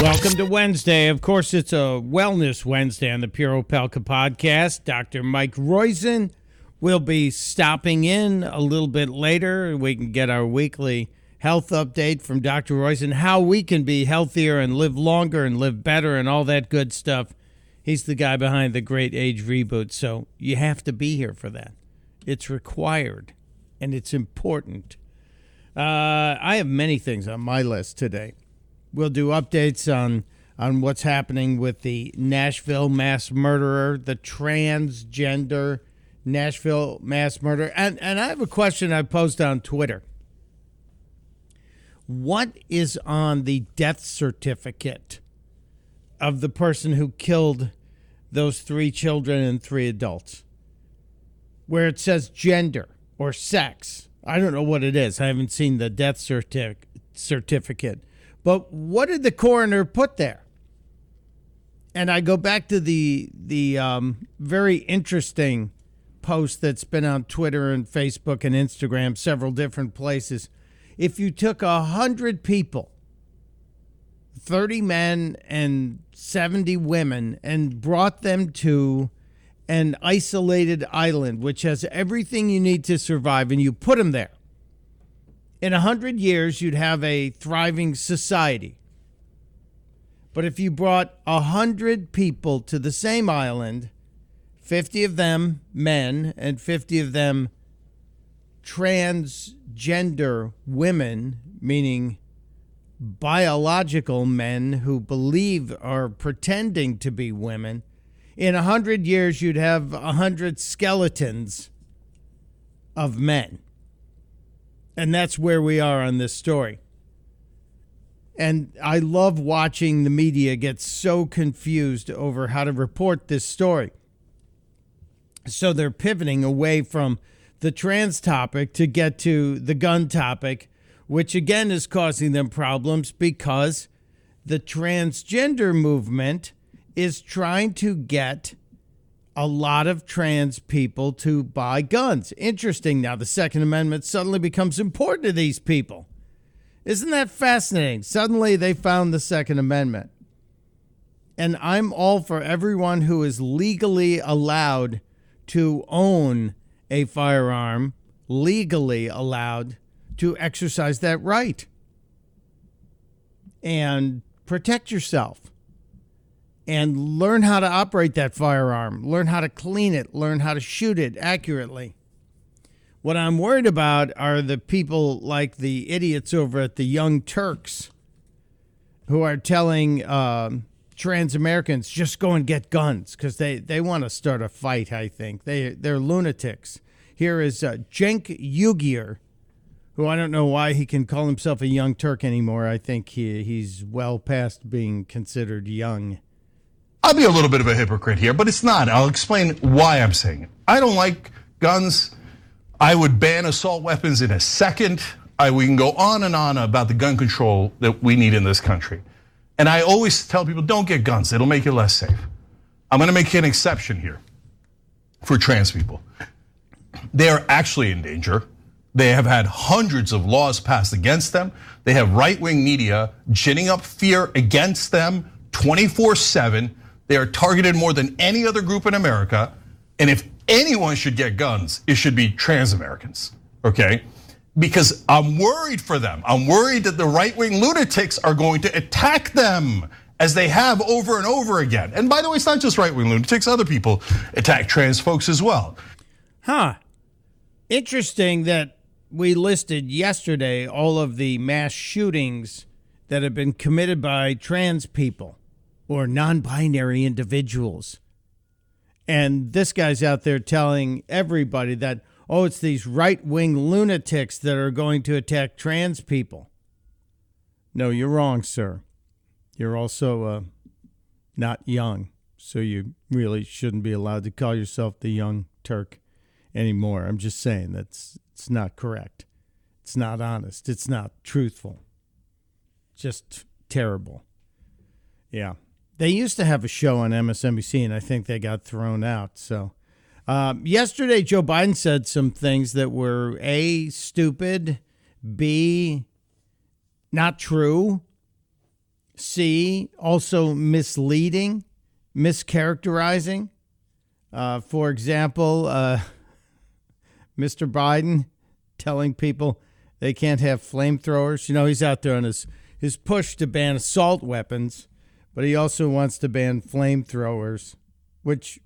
Welcome to Wednesday. Of course, it's a Wellness Wednesday on the Pure Opelka podcast. Dr. Mike Roizen will be stopping in a little bit later. We can get our weekly health update from Dr. Roizen, how we can be healthier and live longer and live better and all that good stuff. He's the guy behind the Great Age Reboot, so you have to be here for that. It's required and it's important. Uh, I have many things on my list today. We'll do updates on on what's happening with the Nashville mass murderer, the transgender Nashville mass murder. And and I have a question I posed on Twitter. What is on the death certificate of the person who killed those three children and three adults? Where it says gender or sex. I don't know what it is. I haven't seen the death certi- certificate but what did the coroner put there? And I go back to the the um, very interesting post that's been on Twitter and Facebook and Instagram, several different places. If you took a hundred people, thirty men and seventy women, and brought them to an isolated island which has everything you need to survive, and you put them there in a hundred years, you'd have a thriving society. But if you brought a hundred people to the same island, 50 of them men and 50 of them transgender women, meaning biological men who believe are pretending to be women, in a hundred years, you'd have a hundred skeletons of men. And that's where we are on this story. And I love watching the media get so confused over how to report this story. So they're pivoting away from the trans topic to get to the gun topic, which again is causing them problems because the transgender movement is trying to get a lot of trans people to buy guns. Interesting. Now, the Second Amendment suddenly becomes important to these people. Isn't that fascinating? Suddenly they found the Second Amendment. And I'm all for everyone who is legally allowed to own a firearm, legally allowed to exercise that right and protect yourself and learn how to operate that firearm, learn how to clean it, learn how to shoot it accurately. What I'm worried about are the people like the idiots over at the Young Turks who are telling uh, trans Americans just go and get guns because they, they want to start a fight, I think. They, they're lunatics. Here is uh, Cenk Uygur, who I don't know why he can call himself a Young Turk anymore. I think he, he's well past being considered young. I'll be a little bit of a hypocrite here, but it's not. I'll explain why I'm saying it. I don't like guns. I would ban assault weapons in a second. I, we can go on and on about the gun control that we need in this country. And I always tell people don't get guns, it'll make you less safe. I'm gonna make an exception here for trans people. They are actually in danger. They have had hundreds of laws passed against them. They have right wing media ginning up fear against them 24 7 they are targeted more than any other group in America. And if anyone should get guns, it should be trans Americans, okay? Because I'm worried for them. I'm worried that the right wing lunatics are going to attack them as they have over and over again. And by the way, it's not just right wing lunatics, other people attack trans folks as well. Huh. Interesting that we listed yesterday all of the mass shootings that have been committed by trans people or non binary individuals. And this guy's out there telling everybody that, oh, it's these right wing lunatics that are going to attack trans people. No, you're wrong, sir. You're also uh, not young, so you really shouldn't be allowed to call yourself the young Turk anymore. I'm just saying that's it's not correct. It's not honest. It's not truthful. Just terrible. Yeah. They used to have a show on MSNBC, and I think they got thrown out. So, um, yesterday, Joe Biden said some things that were A, stupid, B, not true, C, also misleading, mischaracterizing. Uh, for example, uh, Mr. Biden telling people they can't have flamethrowers. You know, he's out there on his, his push to ban assault weapons, but he also wants to ban flamethrowers, which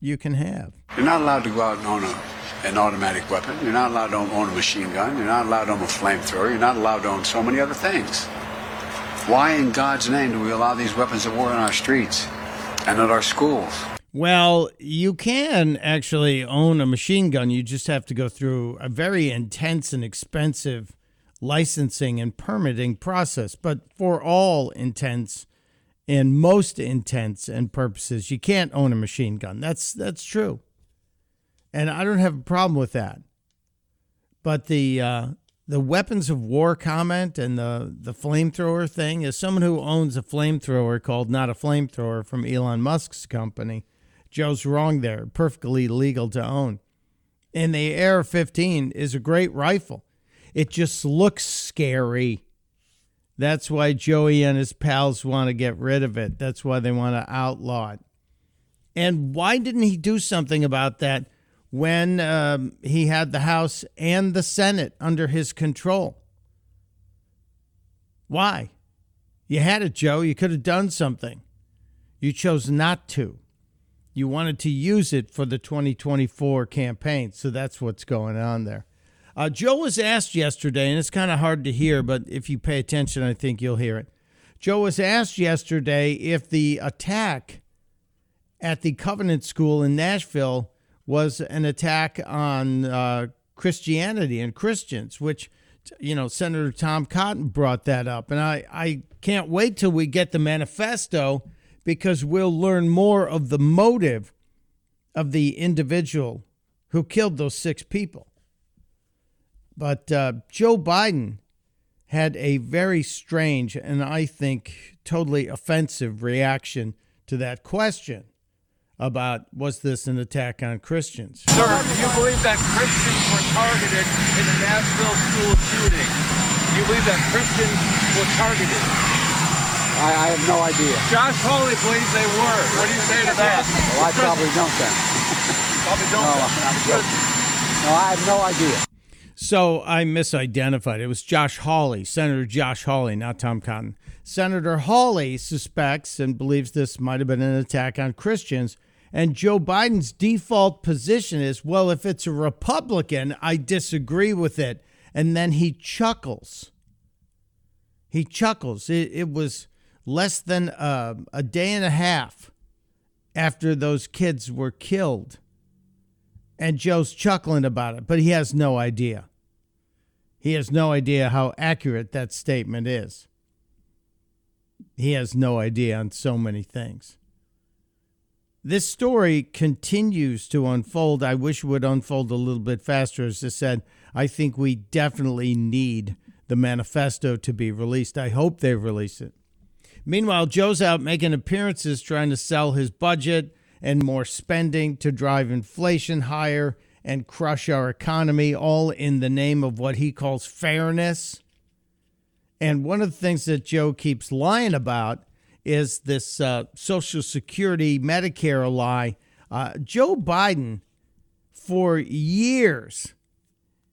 you can have. You're not allowed to go out and own a, an automatic weapon. You're not allowed to own a machine gun. You're not allowed to own a flamethrower. You're not allowed to own so many other things. Why in God's name do we allow these weapons of war in our streets and at our schools? Well, you can actually own a machine gun. You just have to go through a very intense and expensive licensing and permitting process. But for all intents and most intents and purposes, you can't own a machine gun. That's that's true, and I don't have a problem with that. But the uh, the weapons of war comment and the the flamethrower thing is someone who owns a flamethrower called not a flamethrower from Elon Musk's company. Joe's wrong there. Perfectly legal to own. And the AR 15 is a great rifle. It just looks scary. That's why Joey and his pals want to get rid of it. That's why they want to outlaw it. And why didn't he do something about that when um, he had the House and the Senate under his control? Why? You had it, Joe. You could have done something. You chose not to. You wanted to use it for the 2024 campaign. So that's what's going on there. Uh, Joe was asked yesterday, and it's kind of hard to hear, but if you pay attention, I think you'll hear it. Joe was asked yesterday if the attack at the Covenant School in Nashville was an attack on uh, Christianity and Christians, which, you know, Senator Tom Cotton brought that up. And I, I can't wait till we get the manifesto because we'll learn more of the motive of the individual who killed those six people. But uh, Joe Biden had a very strange and I think totally offensive reaction to that question about was this an attack on Christians? Sir, do you believe that Christians were targeted in the Nashville school shooting? Do you believe that Christians were targeted? I, I have no idea. Josh Hawley believes they were. What do you say to that? Well, I probably don't then. Probably don't. No, I'm. No, I have no idea. So I misidentified. It was Josh Hawley, Senator Josh Hawley, not Tom Cotton. Senator Hawley suspects and believes this might have been an attack on Christians. And Joe Biden's default position is well, if it's a Republican, I disagree with it. And then he chuckles. He chuckles. It, it was less than a, a day and a half after those kids were killed. And Joe's chuckling about it, but he has no idea. He has no idea how accurate that statement is. He has no idea on so many things. This story continues to unfold. I wish it would unfold a little bit faster. As I said, I think we definitely need the manifesto to be released. I hope they release it. Meanwhile, Joe's out making appearances trying to sell his budget and more spending to drive inflation higher and crush our economy, all in the name of what he calls fairness. And one of the things that Joe keeps lying about is this uh, Social Security Medicare lie. Uh, Joe Biden, for years,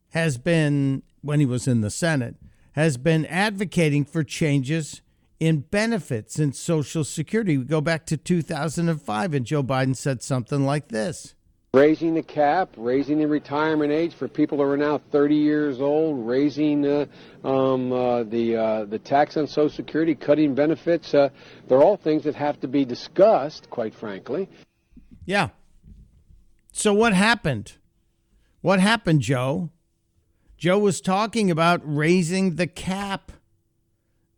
has been, when he was in the Senate, has been advocating for changes in benefits in Social Security. We go back to 2005, and Joe Biden said something like this Raising the cap, raising the retirement age for people who are now 30 years old, raising uh, um, uh, the uh, the tax on Social Security, cutting benefits. Uh, they're all things that have to be discussed, quite frankly. Yeah. So what happened? What happened, Joe? Joe was talking about raising the cap.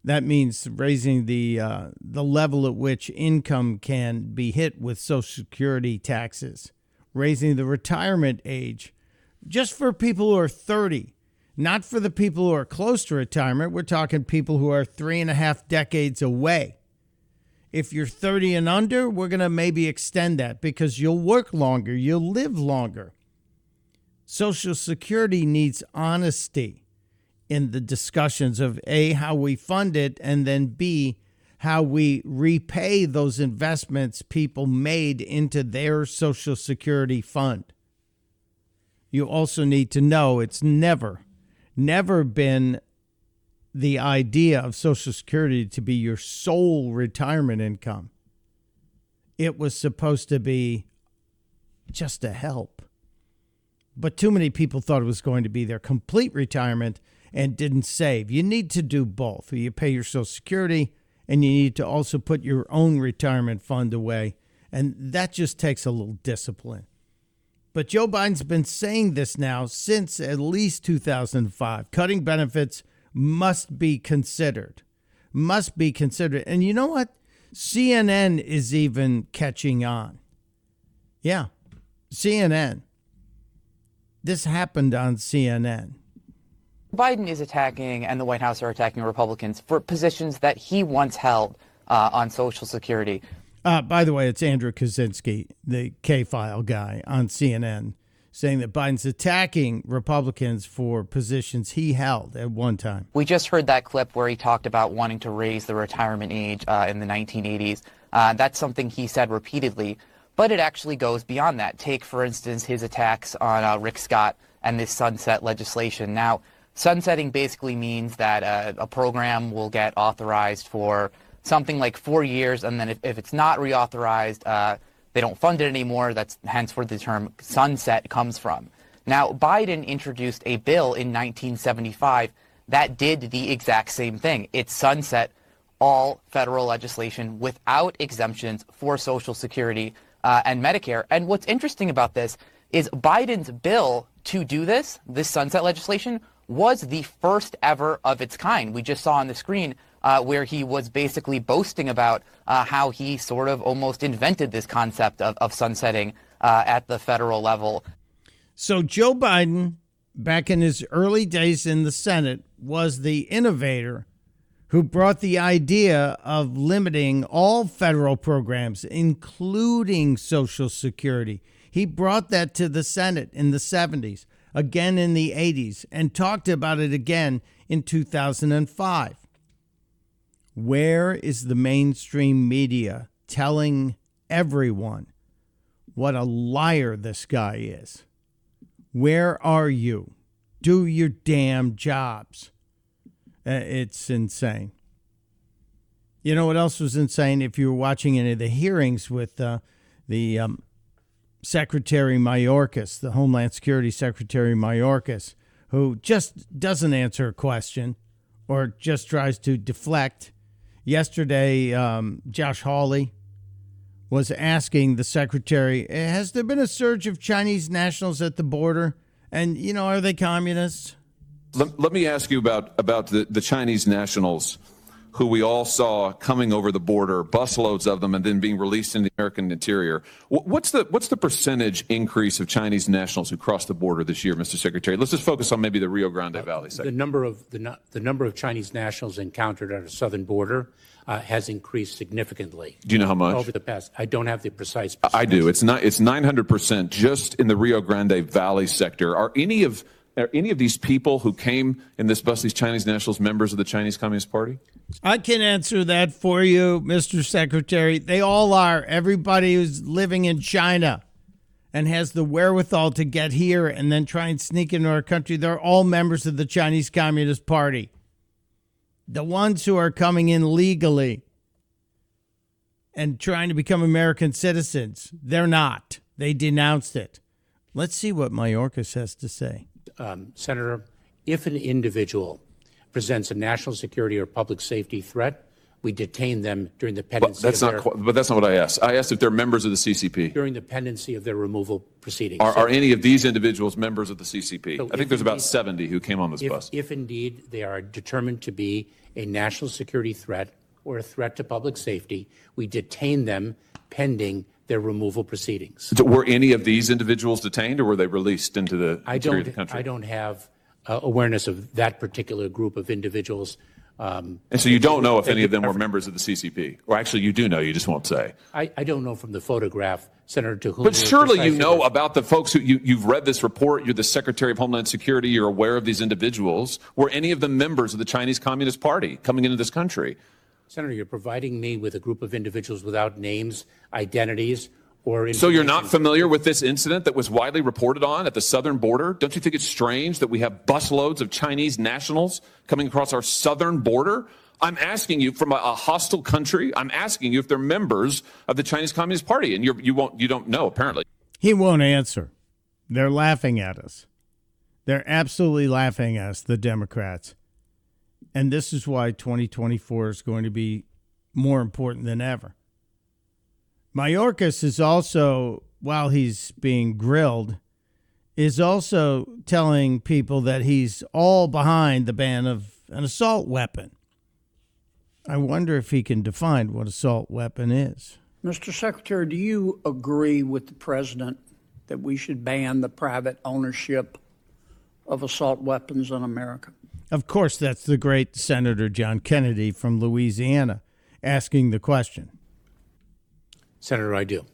That means raising the uh, the level at which income can be hit with Social Security taxes, raising the retirement age, just for people who are thirty, not for the people who are close to retirement. We're talking people who are three and a half decades away. If you're 30 and under, we're going to maybe extend that because you'll work longer, you'll live longer. Social Security needs honesty in the discussions of A, how we fund it, and then B, how we repay those investments people made into their Social Security fund. You also need to know it's never, never been the idea of Social Security to be your sole retirement income. It was supposed to be just a help. But too many people thought it was going to be their complete retirement and didn't save. You need to do both. You pay your Social Security and you need to also put your own retirement fund away. And that just takes a little discipline. But Joe Biden's been saying this now since at least 2005. Cutting benefits must be considered. Must be considered. And you know what? CNN is even catching on. Yeah, CNN. This happened on CNN. Biden is attacking and the White House are attacking Republicans for positions that he once held uh, on Social Security. Uh, by the way, it's Andrew Kaczynski, the K file guy on CNN, saying that Biden's attacking Republicans for positions he held at one time. We just heard that clip where he talked about wanting to raise the retirement age uh, in the 1980s. Uh, that's something he said repeatedly, but it actually goes beyond that. Take, for instance, his attacks on uh, Rick Scott and this sunset legislation. Now, sunsetting basically means that uh, a program will get authorized for something like four years, and then if, if it's not reauthorized, uh, they don't fund it anymore. That's hence where the term sunset comes from. Now, Biden introduced a bill in 1975 that did the exact same thing. It sunset all federal legislation without exemptions for Social Security uh, and Medicare. And what's interesting about this is Biden's bill to do this, this sunset legislation, was the first ever of its kind. We just saw on the screen uh, where he was basically boasting about uh, how he sort of almost invented this concept of, of sunsetting uh, at the federal level. So Joe Biden, back in his early days in the Senate, was the innovator who brought the idea of limiting all federal programs, including Social Security. He brought that to the Senate in the 70s, again in the 80s, and talked about it again in 2005. Where is the mainstream media telling everyone what a liar this guy is? Where are you? Do your damn jobs. Uh, it's insane. You know what else was insane? If you were watching any of the hearings with uh, the um, Secretary Mayorkas, the Homeland Security Secretary Mayorkas, who just doesn't answer a question or just tries to deflect. Yesterday, um, Josh Hawley was asking the secretary, Has there been a surge of Chinese nationals at the border? And, you know, are they communists? Let, let me ask you about, about the, the Chinese nationals who we all saw coming over the border, busloads of them, and then being released in the American interior. What's the what's the percentage increase of Chinese nationals who crossed the border this year, Mr. Secretary? Let's just focus on maybe the Rio Grande Valley The number of the, the number of Chinese nationals encountered at our southern border uh, has increased significantly. Do you know how much over the past? I don't have the precise. I do. It's not. It's 900 percent just in the Rio Grande Valley sector. Are any of are any of these people who came in this bus, these Chinese nationals, members of the Chinese Communist Party? I can answer that for you, Mr. Secretary. They all are. Everybody who's living in China and has the wherewithal to get here and then try and sneak into our country, they're all members of the Chinese Communist Party. The ones who are coming in legally and trying to become American citizens, they're not. They denounced it. Let's see what Mayorkas has to say um, Senator, if an individual presents a national security or public safety threat, we detain them during the pendency. But that's not. Their, but that's not what I asked. I asked if they're members of the CCP. During the pendency of their removal proceedings. Are, are any of these individuals members of the CCP? So I think there's indeed, about 70 who came on this if, bus. If indeed they are determined to be a national security threat or a threat to public safety, we detain them pending their removal proceedings. So were any of these individuals detained, or were they released into the I don't, the country? I don't have uh, awareness of that particular group of individuals. Um, And so you don't know if any of them were members of the CCP. Or actually, you do know, you just won't say. I, I don't know from the photograph, Senator, to whom. But you're surely you precisely know about the folks who you, you've read this report. You're the Secretary of Homeland Security. You're aware of these individuals. Were any of them members of the Chinese Communist Party coming into this country? Senator, you're providing me with a group of individuals without names, identities, or. So you're not familiar with this incident that was widely reported on at the southern border? Don't you think it's strange that we have busloads of Chinese nationals coming across our southern border? I'm asking you from a, a hostile country. I'm asking you if they're members of the Chinese Communist Party, and you're, you won't. You don't know apparently. He won't answer. They're laughing at us. They're absolutely laughing at us, the Democrats. And this is why 2024 is going to be more important than ever. Mayorkas is also, while he's being grilled, is also telling people that he's all behind the ban of an assault weapon. I wonder if he can define what assault weapon is. Mr. Secretary, do you agree with the president that we should ban the private ownership of assault weapons in America? Of course, that's the great Senator John Kennedy from Louisiana asking the question. Senator, I do.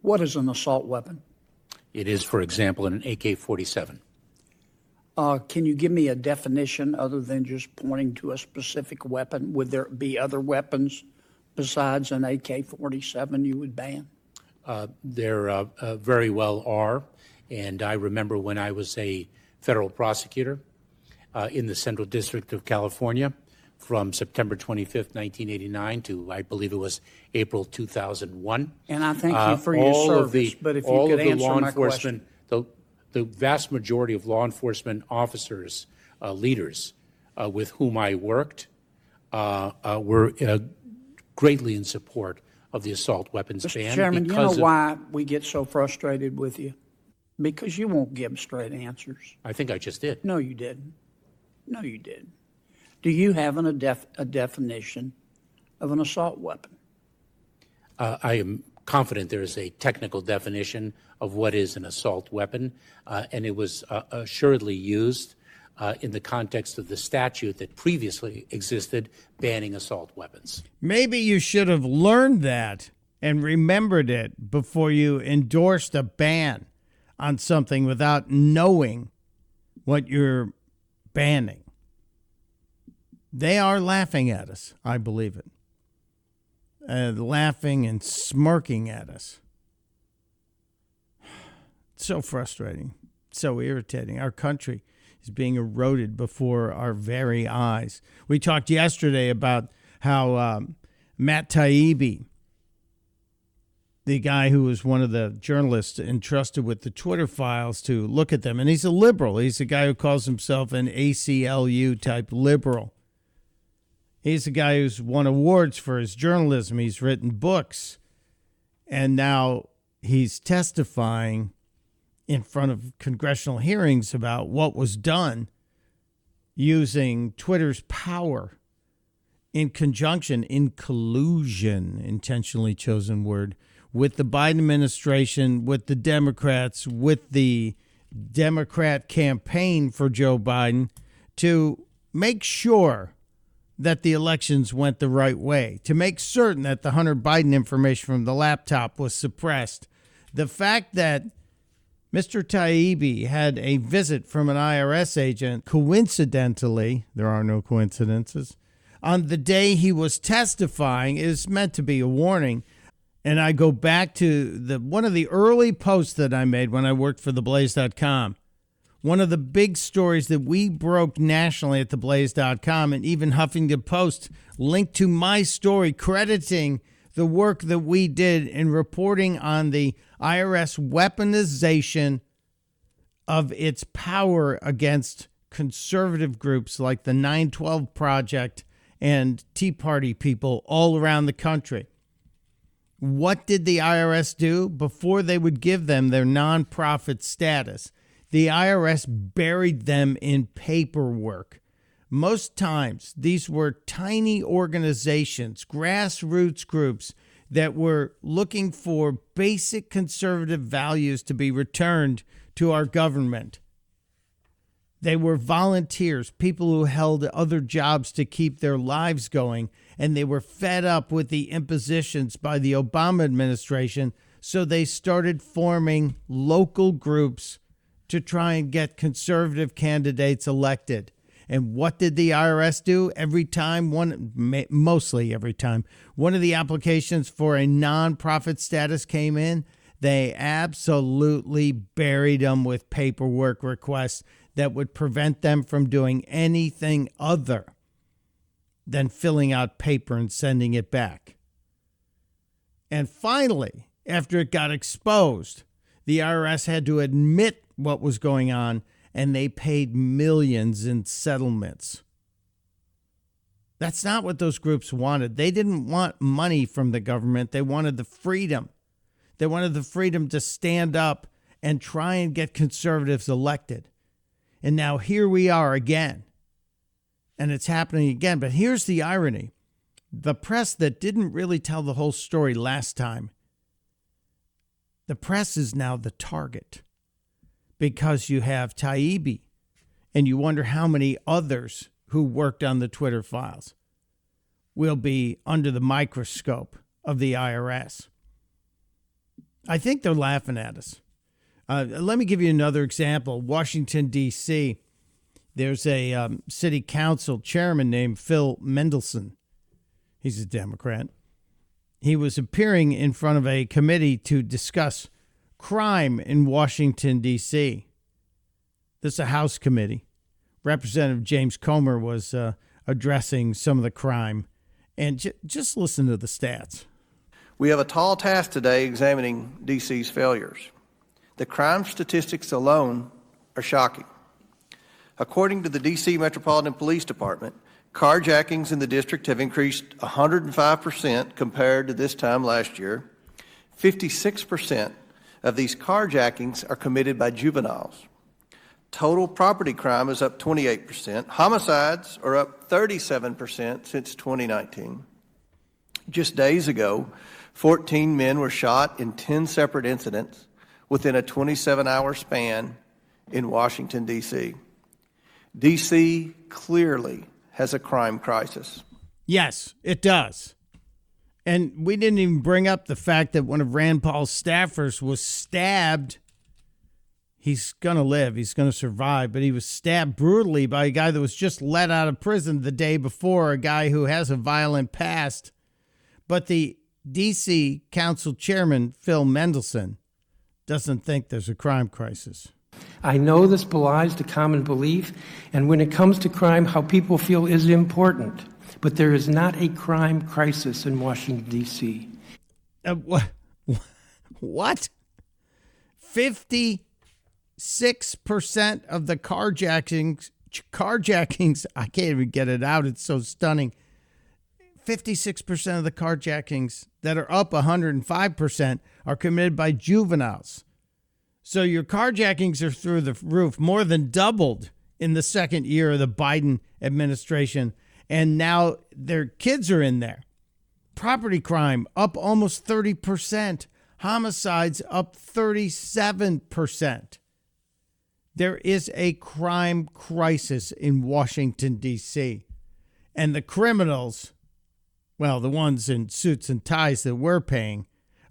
What is an assault weapon? It is, for example, an AK 47. Uh, can you give me a definition other than just pointing to a specific weapon? Would there be other weapons besides an AK 47 you would ban? Uh, there uh, uh, very well are. And I remember when I was a federal prosecutor uh, in the Central District of California from September 25th, 1989 to I believe it was April 2001. And I thank you Uh, for your all of service, the- but if you could answer law my enforcement, The, the vast majority of law enforcement officers, uh, leaders uh, with whom I worked, uh, uh, were uh, greatly in support of the assault weapons Mr. ban. Chairman, you know why we get so frustrated with you? Because you won't give straight answers. I think I just did. No, you didn't. No, you didn't. Do you have an, a, def, a definition of an assault weapon? Uh, I am confident there is a technical definition of what is an assault weapon, uh, and it was uh, assuredly used uh, in the context of the statute that previously existed banning assault weapons. Maybe you should have learned that and remembered it before you endorsed a ban on something without knowing what you're banning. They are laughing at us. I believe it. Uh, laughing and smirking at us. It's so frustrating, so irritating. Our country is being eroded before our very eyes. We talked yesterday about how um, Matt Taibbi, the guy who was one of the journalists entrusted with the Twitter files to look at them, and he's a liberal. He's a guy who calls himself an ACLU type liberal. He's a guy who's won awards for his journalism. He's written books. And now he's testifying in front of congressional hearings about what was done using Twitter's power in conjunction, in collusion, intentionally chosen word, with the Biden administration, with the Democrats, with the Democrat campaign for Joe Biden to make sure that the elections went the right way, to make certain that the Hunter Biden information from the laptop was suppressed. The fact that Mr. Taibbi had a visit from an IRS agent, coincidentally, there are no coincidences, on the day he was testifying is meant to be a warning. And I go back to the one of the early posts that I made when I worked for theblaze.com. One of the big stories that we broke nationally at theblaze.com and even Huffington Post linked to my story crediting the work that we did in reporting on the IRS weaponization of its power against conservative groups like the 912 Project and Tea Party people all around the country. What did the IRS do before they would give them their nonprofit status? The IRS buried them in paperwork. Most times, these were tiny organizations, grassroots groups that were looking for basic conservative values to be returned to our government. They were volunteers, people who held other jobs to keep their lives going, and they were fed up with the impositions by the Obama administration. So they started forming local groups to try and get conservative candidates elected. And what did the IRS do every time? One, mostly every time, one of the applications for a nonprofit status came in, they absolutely buried them with paperwork requests that would prevent them from doing anything other than filling out paper and sending it back. And finally, after it got exposed, the IRS had to admit what was going on and they paid millions in settlements. That's not what those groups wanted. They didn't want money from the government, they wanted the freedom. They wanted the freedom to stand up and try and get conservatives elected. And now here we are again. And it's happening again. But here's the irony the press that didn't really tell the whole story last time, the press is now the target because you have Taibbi and you wonder how many others who worked on the Twitter files will be under the microscope of the IRS. I think they're laughing at us. Uh, let me give you another example. Washington, D.C., there's a um, city council chairman named Phil Mendelson. He's a Democrat. He was appearing in front of a committee to discuss crime in Washington, D.C. This is a House committee. Representative James Comer was uh, addressing some of the crime. And j- just listen to the stats. We have a tall task today examining DC's failures. The crime statistics alone are shocking. According to the DC Metropolitan Police Department, carjackings in the district have increased 105% compared to this time last year. 56% of these carjackings are committed by juveniles. Total property crime is up 28%. Homicides are up 37% since 2019. Just days ago, 14 men were shot in 10 separate incidents within a 27 hour span in Washington, D.C. D.C. clearly has a crime crisis. Yes, it does. And we didn't even bring up the fact that one of Rand Paul's staffers was stabbed. He's going to live, he's going to survive, but he was stabbed brutally by a guy that was just let out of prison the day before, a guy who has a violent past. But the DC Council Chairman, Phil Mendelson, doesn't think there's a crime crisis. I know this belies the common belief, and when it comes to crime, how people feel is important. But there is not a crime crisis in Washington, D.C. Uh, what? What? 56% of the carjackings, carjackings, I can't even get it out. It's so stunning. 56% of the carjackings that are up 105% are committed by juveniles. So your carjackings are through the roof, more than doubled in the second year of the Biden administration. And now their kids are in there. Property crime up almost 30%, homicides up 37%. There is a crime crisis in Washington, D.C. And the criminals well, the ones in suits and ties that we're paying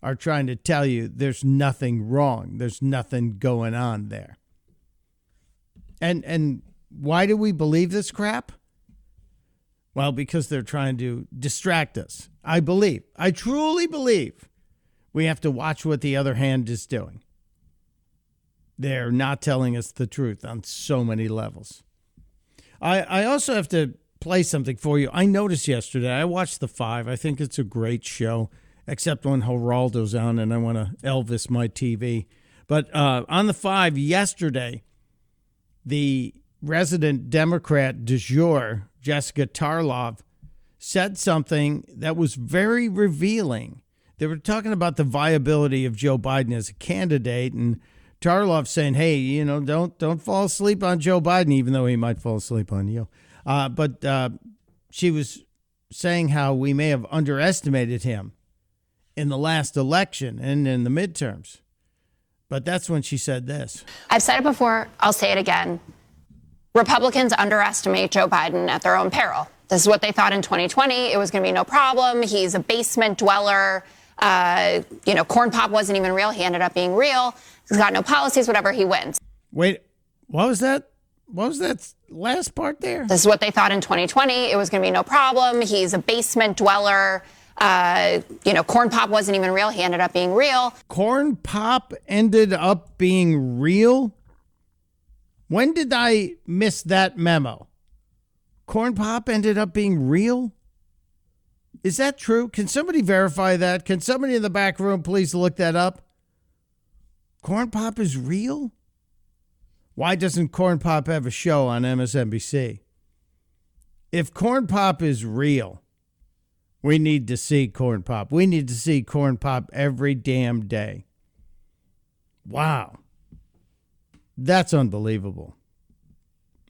are trying to tell you there's nothing wrong. There's nothing going on there. And and why do we believe this crap? Well, because they're trying to distract us. I believe. I truly believe we have to watch what the other hand is doing. They're not telling us the truth on so many levels. I, I also have to play something for you. I noticed yesterday, I watched The Five. I think it's a great show, except when Geraldo's on and I want to Elvis my TV. But uh, on The Five yesterday, the resident Democrat du jour, Jessica Tarlov, said something that was very revealing. They were talking about the viability of Joe Biden as a candidate, and Tarlov saying, "Hey, you know, don't don't fall asleep on Joe Biden, even though he might fall asleep on you." Uh, but uh, she was saying how we may have underestimated him in the last election and in the midterms. But that's when she said this. I've said it before, I'll say it again. Republicans underestimate Joe Biden at their own peril. This is what they thought in 2020. It was going to be no problem. He's a basement dweller. Uh, you know, corn pop wasn't even real. He ended up being real. He's got no policies, whatever, he wins. Wait, what was that? What was that last part there? This is what they thought in 2020. It was going to be no problem. He's a basement dweller. Uh, you know, corn pop wasn't even real. He ended up being real. Corn pop ended up being real? When did I miss that memo? Corn pop ended up being real? Is that true? Can somebody verify that? Can somebody in the back room please look that up? Corn pop is real? Why doesn't Corn Pop have a show on MSNBC? If Corn Pop is real, we need to see Corn Pop. We need to see Corn Pop every damn day. Wow. That's unbelievable.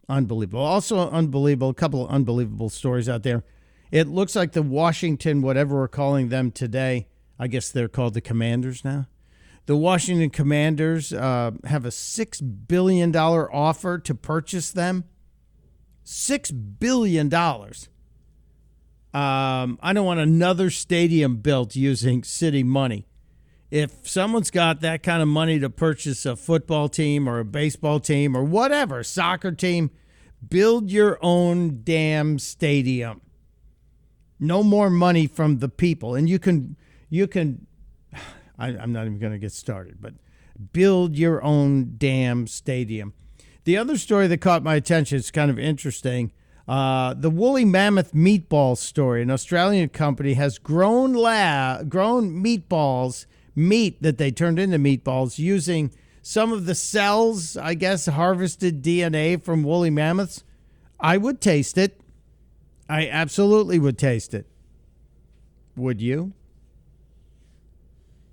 Unbelievable. Also unbelievable. A couple of unbelievable stories out there. It looks like the Washington, whatever we're calling them today, I guess they're called the Commanders now. The Washington Commanders uh, have a $6 billion offer to purchase them. $6 billion. Um, I don't want another stadium built using city money. If someone's got that kind of money to purchase a football team or a baseball team or whatever, soccer team, build your own damn stadium. No more money from the people. And you can, you can, I, am not even going to get started, but build your own damn stadium. The other story that caught my attention is kind of interesting. Uh, the woolly mammoth meatball story. An Australian company has grown la- grown meatballs, meat that they turned into meatballs using some of the cells, I guess, harvested DNA from woolly mammoths. I would taste it. I absolutely would taste it. Would you?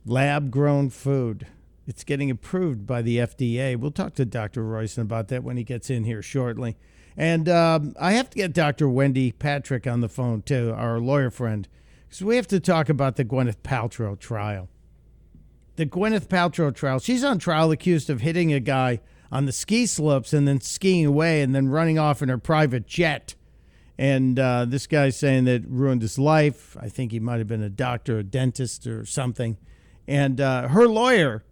Lab grown food. It's getting approved by the FDA. We'll talk to Dr. Roizen about that when he gets in here shortly. And um, I have to get Dr. Wendy Patrick on the phone, too, our lawyer friend, because we have to talk about the Gwyneth Paltrow trial. The Gwyneth Paltrow trial. She's on trial accused of hitting a guy on the ski slopes and then skiing away and then running off in her private jet. And uh, this guy's saying that ruined his life. I think he might have been a doctor, a dentist, or something. And uh, her lawyer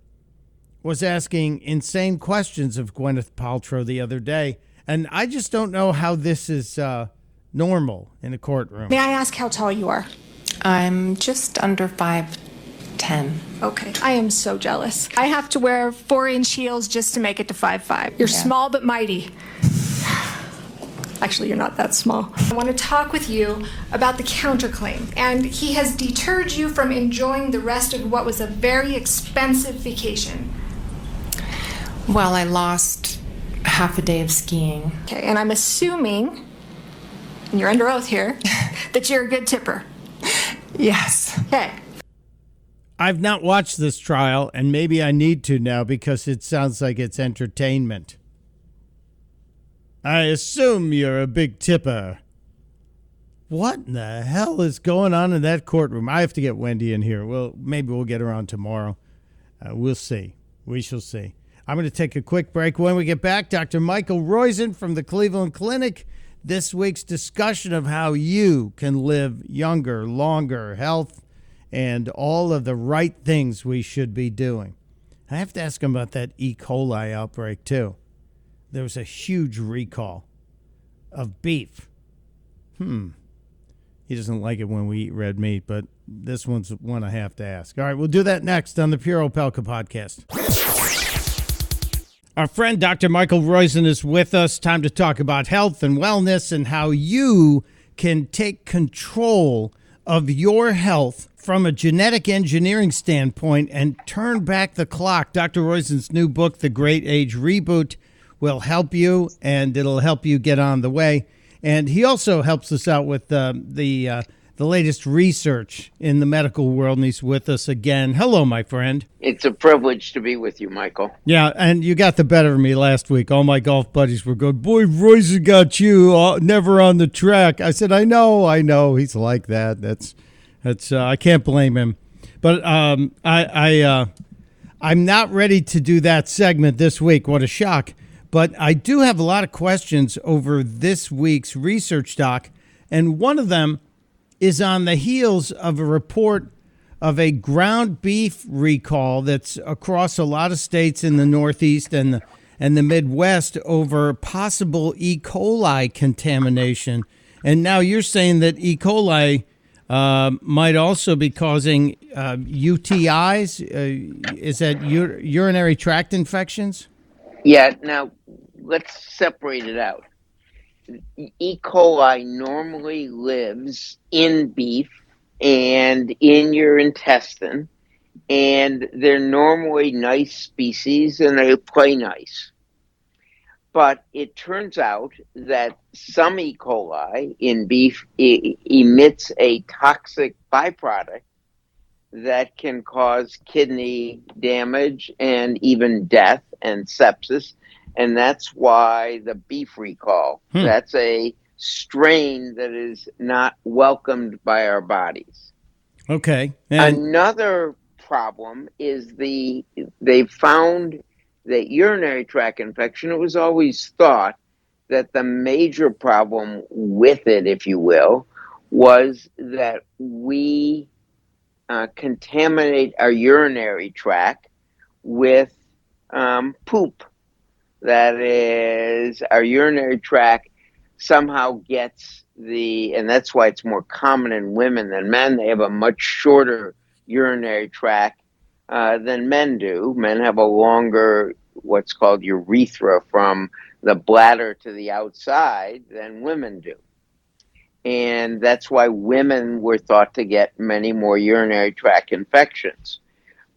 was asking insane questions of Gwyneth Paltrow the other day. And I just don't know how this is uh, normal in a courtroom. May I ask how tall you are? I'm just under five ten. Okay. I am so jealous. I have to wear four inch heels just to make it to five five. You're Yeah. small but mighty. Actually, you're not that small. I want to talk with you about the counterclaim. And he has deterred you from enjoying the rest of what was a very expensive vacation. Well, I lost half a day of skiing. Okay, and I'm assuming, and you're under oath here, that you're a good tipper. Yes. Okay. I've not watched this trial, and maybe I need to now because it sounds like it's entertainment. I assume you're a big tipper. What in the hell is going on in that courtroom? I have to get Wendy in here. Well, maybe we'll get her on tomorrow. Uh, we'll see. We shall see. I'm going to take a quick break. When we get back, Dr. Michael Roizen from the Cleveland Clinic. This week's discussion of how you can live younger, longer, health, and all of the right things we should be doing. I have to ask him about that E. coli outbreak, too. There was a huge recall of beef. Hmm. He doesn't like it when we eat red meat, but this one's one I have to ask. All right, we'll do that next on the Pure Opelka podcast. Our friend Dr. Michael Roizen is with us. Time to talk about health and wellness and how you can take control of your health from a genetic engineering standpoint and turn back the clock. Dr. Roizen's new book, The Great Age Reboot, will help you and it'll help you get on the way. And he also helps us out with uh, the uh, the latest research in the medical world, and he's with us again. Hello, my friend. It's a privilege to be with you, Michael. Yeah, and you got the better of me last week. All my golf buddies were going, "Boy, Royce got you uh, never on the track." I said, "I know, I know. He's like that. That's that's. Uh, I can't blame him." But um, I I uh, I'm not ready to do that segment this week. What a shock! But I do have a lot of questions over this week's research doc, and one of them is on the heels of a report of a ground beef recall that's across a lot of states in the Northeast and the, and the Midwest over possible E. coli contamination. And now you're saying that E. coli uh, might also be causing uh, UTIs. Uh, is that ur- urinary tract infections? Yeah, now let's separate it out. E. coli normally lives in beef and in your intestine, and they're normally nice species and they play nice. But it turns out that some E. coli in beef e- emits a toxic byproduct that can cause kidney damage and even death and sepsis. And that's why the beef recall. Hmm. That's a strain that is not welcomed by our bodies. Okay. And Another problem is the they found that urinary tract infection. It was always thought that the major problem with it, if you will, was that we uh, contaminate our urinary tract with um, poop. That is, our urinary tract somehow gets the, and that's why it's more common in women than men. They have a much shorter urinary tract uh, than men do. Men have a longer, what's called urethra from the bladder to the outside than women do. And that's why women were thought to get many more urinary tract infections.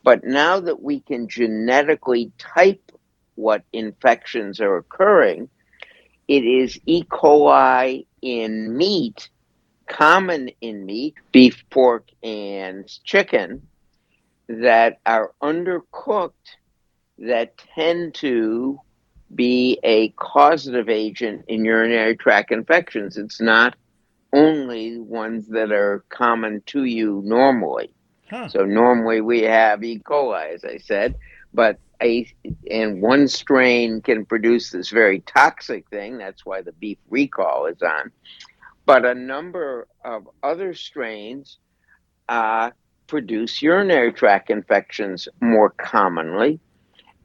But now that we can genetically type what infections are occurring, it is E. coli in meat, common in meat, beef, pork, and chicken, that are undercooked that tend to be a causative agent in urinary tract infections. It's not only ones that are common to you normally. So normally we have E. coli, as I said, but a and one strain can produce this very toxic thing. That's why the beef recall is on. But a number of other strains uh, produce urinary tract infections more commonly,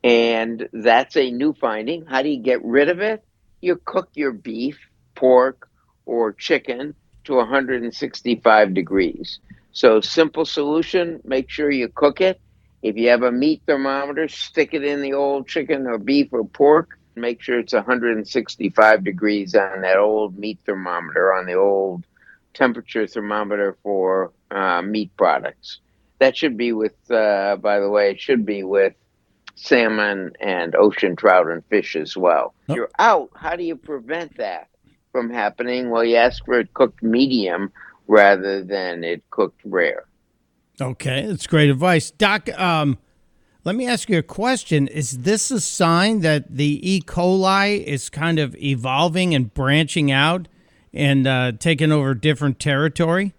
and that's a new finding. How do you get rid of it? You cook your beef, pork, or chicken to 165 degrees. So simple solution, make sure you cook it. If you have a meat thermometer, stick it in the old chicken or beef or pork. Make sure it's 165 degrees on that old meat thermometer, on the old temperature thermometer for uh, meat products. That should be with, uh, by the way, it should be with salmon and ocean trout and fish as well. If You're out. How do you prevent that from happening? Well, you ask for it cooked medium rather than it cooked rare. Okay, that's great advice, Doc. Um, let me ask you a question: Is this a sign that the E. coli is kind of evolving and branching out and uh, taking over different territory?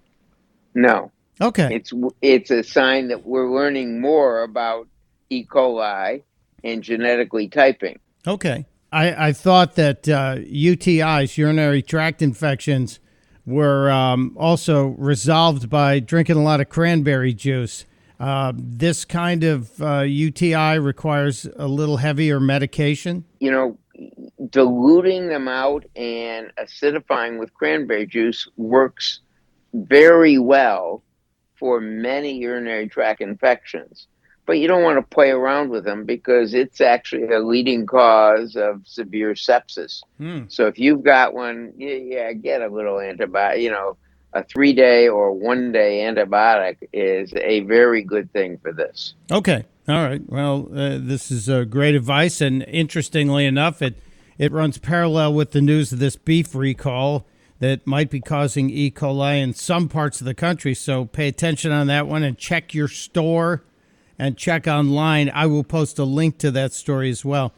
No. Okay. It's it's a sign that we're learning more about E. coli and genetically typing. Okay. I, I thought that uh, UTIs, urinary tract infections, were um, also resolved by drinking a lot of cranberry juice. Uh, this kind of uh, UTI requires a little heavier medication. You know, diluting them out and acidifying with cranberry juice works very well for many urinary tract infections. But you don't want to play around with them because it's actually a leading cause of severe sepsis. Hmm. So if you've got one, yeah, yeah get a little antibiotic. You know, a three day or one day antibiotic is a very good thing for this. Okay. All right. Well, uh, this is uh, great advice, and interestingly enough, it it runs parallel with the news of this beef recall that might be causing E. coli in some parts of the country. So pay attention on that one and check your store and check online. I will post a link to that story as well.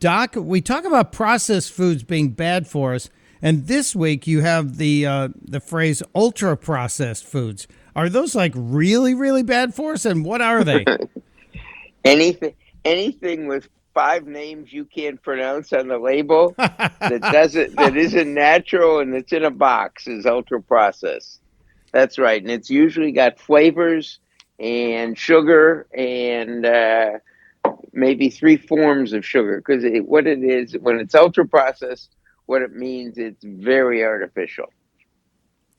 Doc, we talk about processed foods being bad for us, and this week you have the uh, the phrase ultra processed foods. Are those like really really bad for us, and what are they? anything anything with five names you can't pronounce on the label that doesn't that isn't natural and it's in a box is ultra processed. That's right, and it's usually got flavors and sugar and uh, maybe three forms of sugar because it, what it is when it's ultra processed, what it means it's very artificial.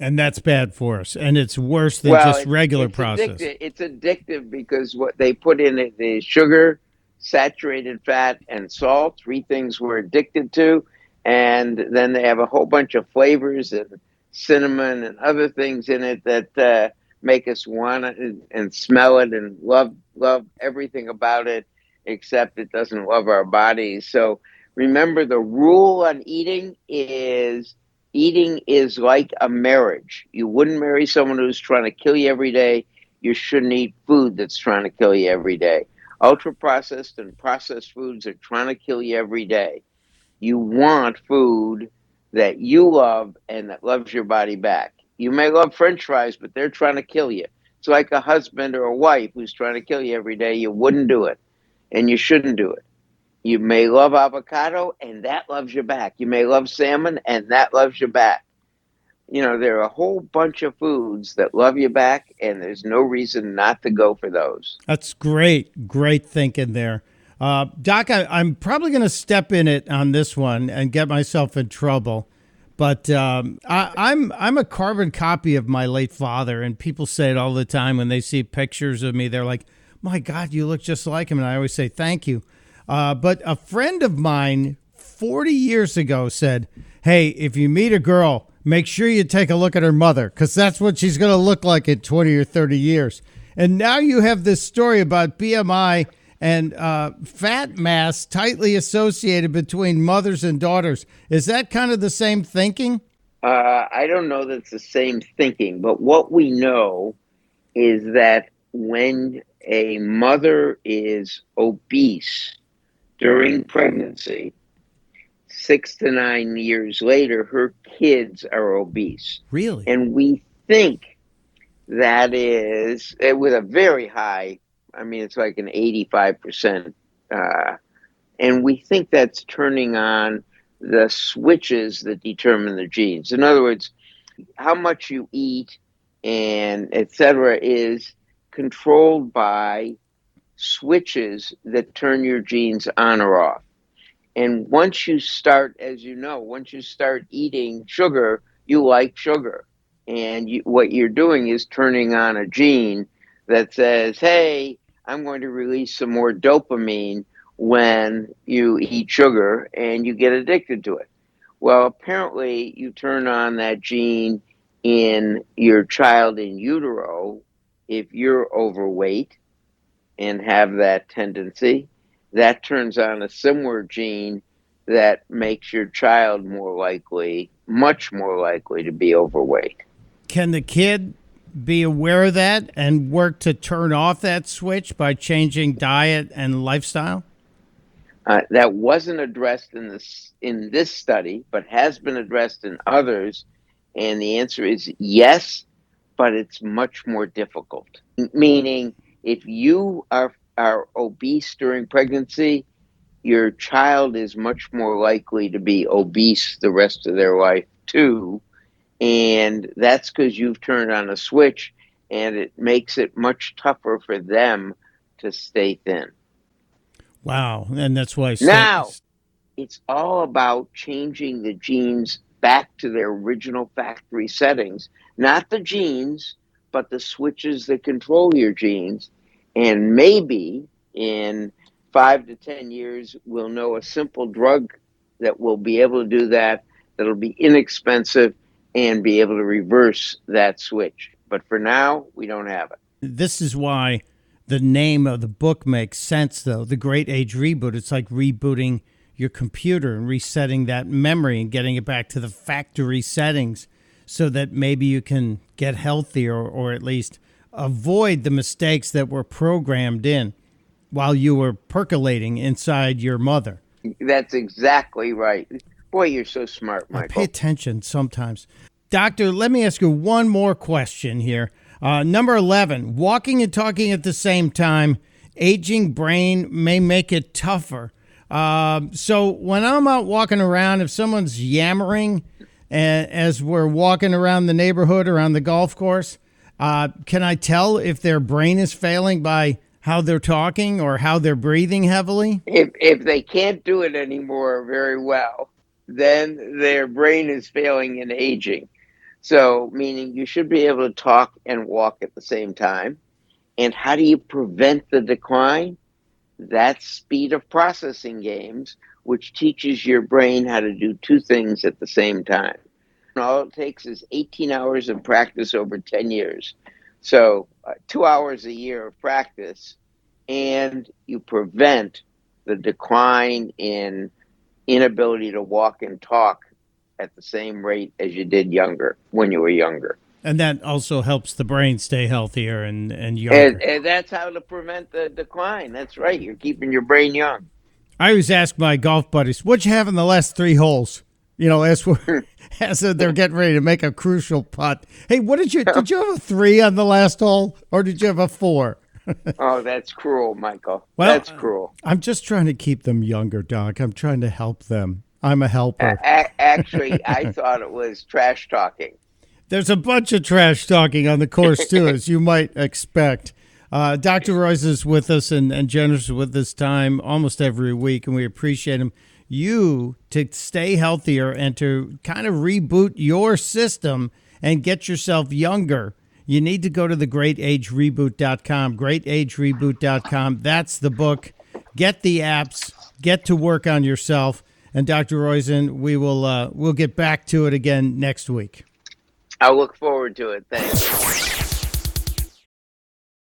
And that's bad for us. And it's worse than Well, just it's- regular it's process. Addictive. It's addictive because what they put in it is sugar, saturated fat, and salt. Three things we're addicted to, and then they have a whole bunch of flavors and cinnamon and other things in it that uh, make us want it and, and smell it and love love everything about it, except it doesn't love our bodies. So remember, the rule on eating is eating is like a marriage. You wouldn't marry someone who's trying to kill you every day. You shouldn't eat food that's trying to kill you every day. Ultra processed and processed foods are trying to kill you every day. You want food that you love and that loves your body back. You may love french fries, but they're trying to kill you. It's like a husband or a wife who's trying to kill you every day. You wouldn't do it, and you shouldn't do it. You may love avocado, and that loves you back. You may love salmon, and that loves you back. You know, there are a whole bunch of foods that love you back, and there's no reason not to go for those. That's great, great thinking there. Uh, Doc, I, I'm probably going to step in it on this one and get myself in trouble. But um, I, I'm I'm a carbon copy of my late father, and people say it all the time when they see pictures of me. They're like, "My God, you look just like him," and I always say, "Thank you." Uh, but a friend of mine, 40 years ago, said, "Hey, if you meet a girl, make sure you take a look at her mother, because that's what she's going to look like in 20 or 30 years." And now you have this story about BMI and uh, fat mass tightly associated between mothers and daughters. Is that kind of the same thinking? Uh, I don't know that it's the same thinking, but what we know is that when a mother is obese during pregnancy, six to nine years later, her kids are obese. Really? And we think that is eh, with a very high, I mean, it's like an 85%. Uh, and we think that's turning on the switches that determine the genes. In other words, how much you eat and et cetera is controlled by switches that turn your genes on or off. And once you start, as you know, once you start eating sugar, you like sugar. And you, what you're doing is turning on a gene that says, hey, I'm going to release some more dopamine when you eat sugar and you get addicted to it. Well, apparently, you turn on that gene in your child in utero if you're overweight and have that tendency. That turns on a similar gene that makes your child more likely, much more likely to be overweight. Can the kid be aware of that and work to turn off that switch by changing diet and lifestyle? Uh, that wasn't addressed in this in this study, but has been addressed in others, and the answer is yes, but it's much more difficult. Meaning, if you are are obese during pregnancy, your child is much more likely to be obese the rest of their life too, and that's because you've turned on a switch, and it makes it much tougher for them to stay thin. Wow. And that's why. Now, it's all about changing the genes back to their original factory settings, not the genes, but the switches that control your genes. And maybe in five to 10 years, we'll know a simple drug that will be able to do that, that'll be inexpensive and be able to reverse that switch. But for now, we don't have it. This is why the name of the book makes sense, though. The Great Age Reboot. It's like rebooting your computer and resetting that memory and getting it back to the factory settings so that maybe you can get healthier or at least avoid the mistakes that were programmed in while you were percolating inside your mother. That's exactly right. Boy, you're so smart, I Michael. pay attention sometimes. Doctor, let me ask you one more question here. Uh, number 11, walking and talking at the same time, aging brain may make it tougher. Um, so when I'm out walking around, if someone's yammering as we're walking around the neighborhood, around the golf course, uh, can I tell if their brain is failing by how they're talking or how they're breathing heavily? If if they can't do it anymore very well, then their brain is failing and aging. So, meaning you should be able to talk and walk at the same time. And how do you prevent the decline? That's speed of processing games, which teaches your brain how to do two things at the same time. And all it takes is 18 hours of practice over 10 years. So, uh, two hours a year of practice, and you prevent the decline in inability to walk and talk at the same rate as you did younger when you were younger. And that also helps the brain stay healthier and, and younger. And, and that's how to prevent the decline. That's right. You're keeping your brain young. I always ask my golf buddies, "What'd you have in the last three holes?" You know, as we're, as they're getting ready to make a crucial putt. Hey, what did you did you have a three on the last hole, or did you have a four? Oh, that's cruel, Michael. Well, that's cruel. I'm just trying to keep them younger, Doc. I'm trying to help them. I'm a helper. A- actually, I thought it was trash talking. There's a bunch of trash talking on the course too, as you might expect. Uh, Dr. Roizen is with us and, and generous with his time almost every week, and we appreciate him. You to stay healthier and to kind of reboot your system and get yourself younger. You need to go to the greatagereboot.com, greatagereboot.com. That's the book. Get the apps, get to work on yourself. And Dr. Roizen, we will uh, we'll get back to it again next week. I look forward to it. Thanks.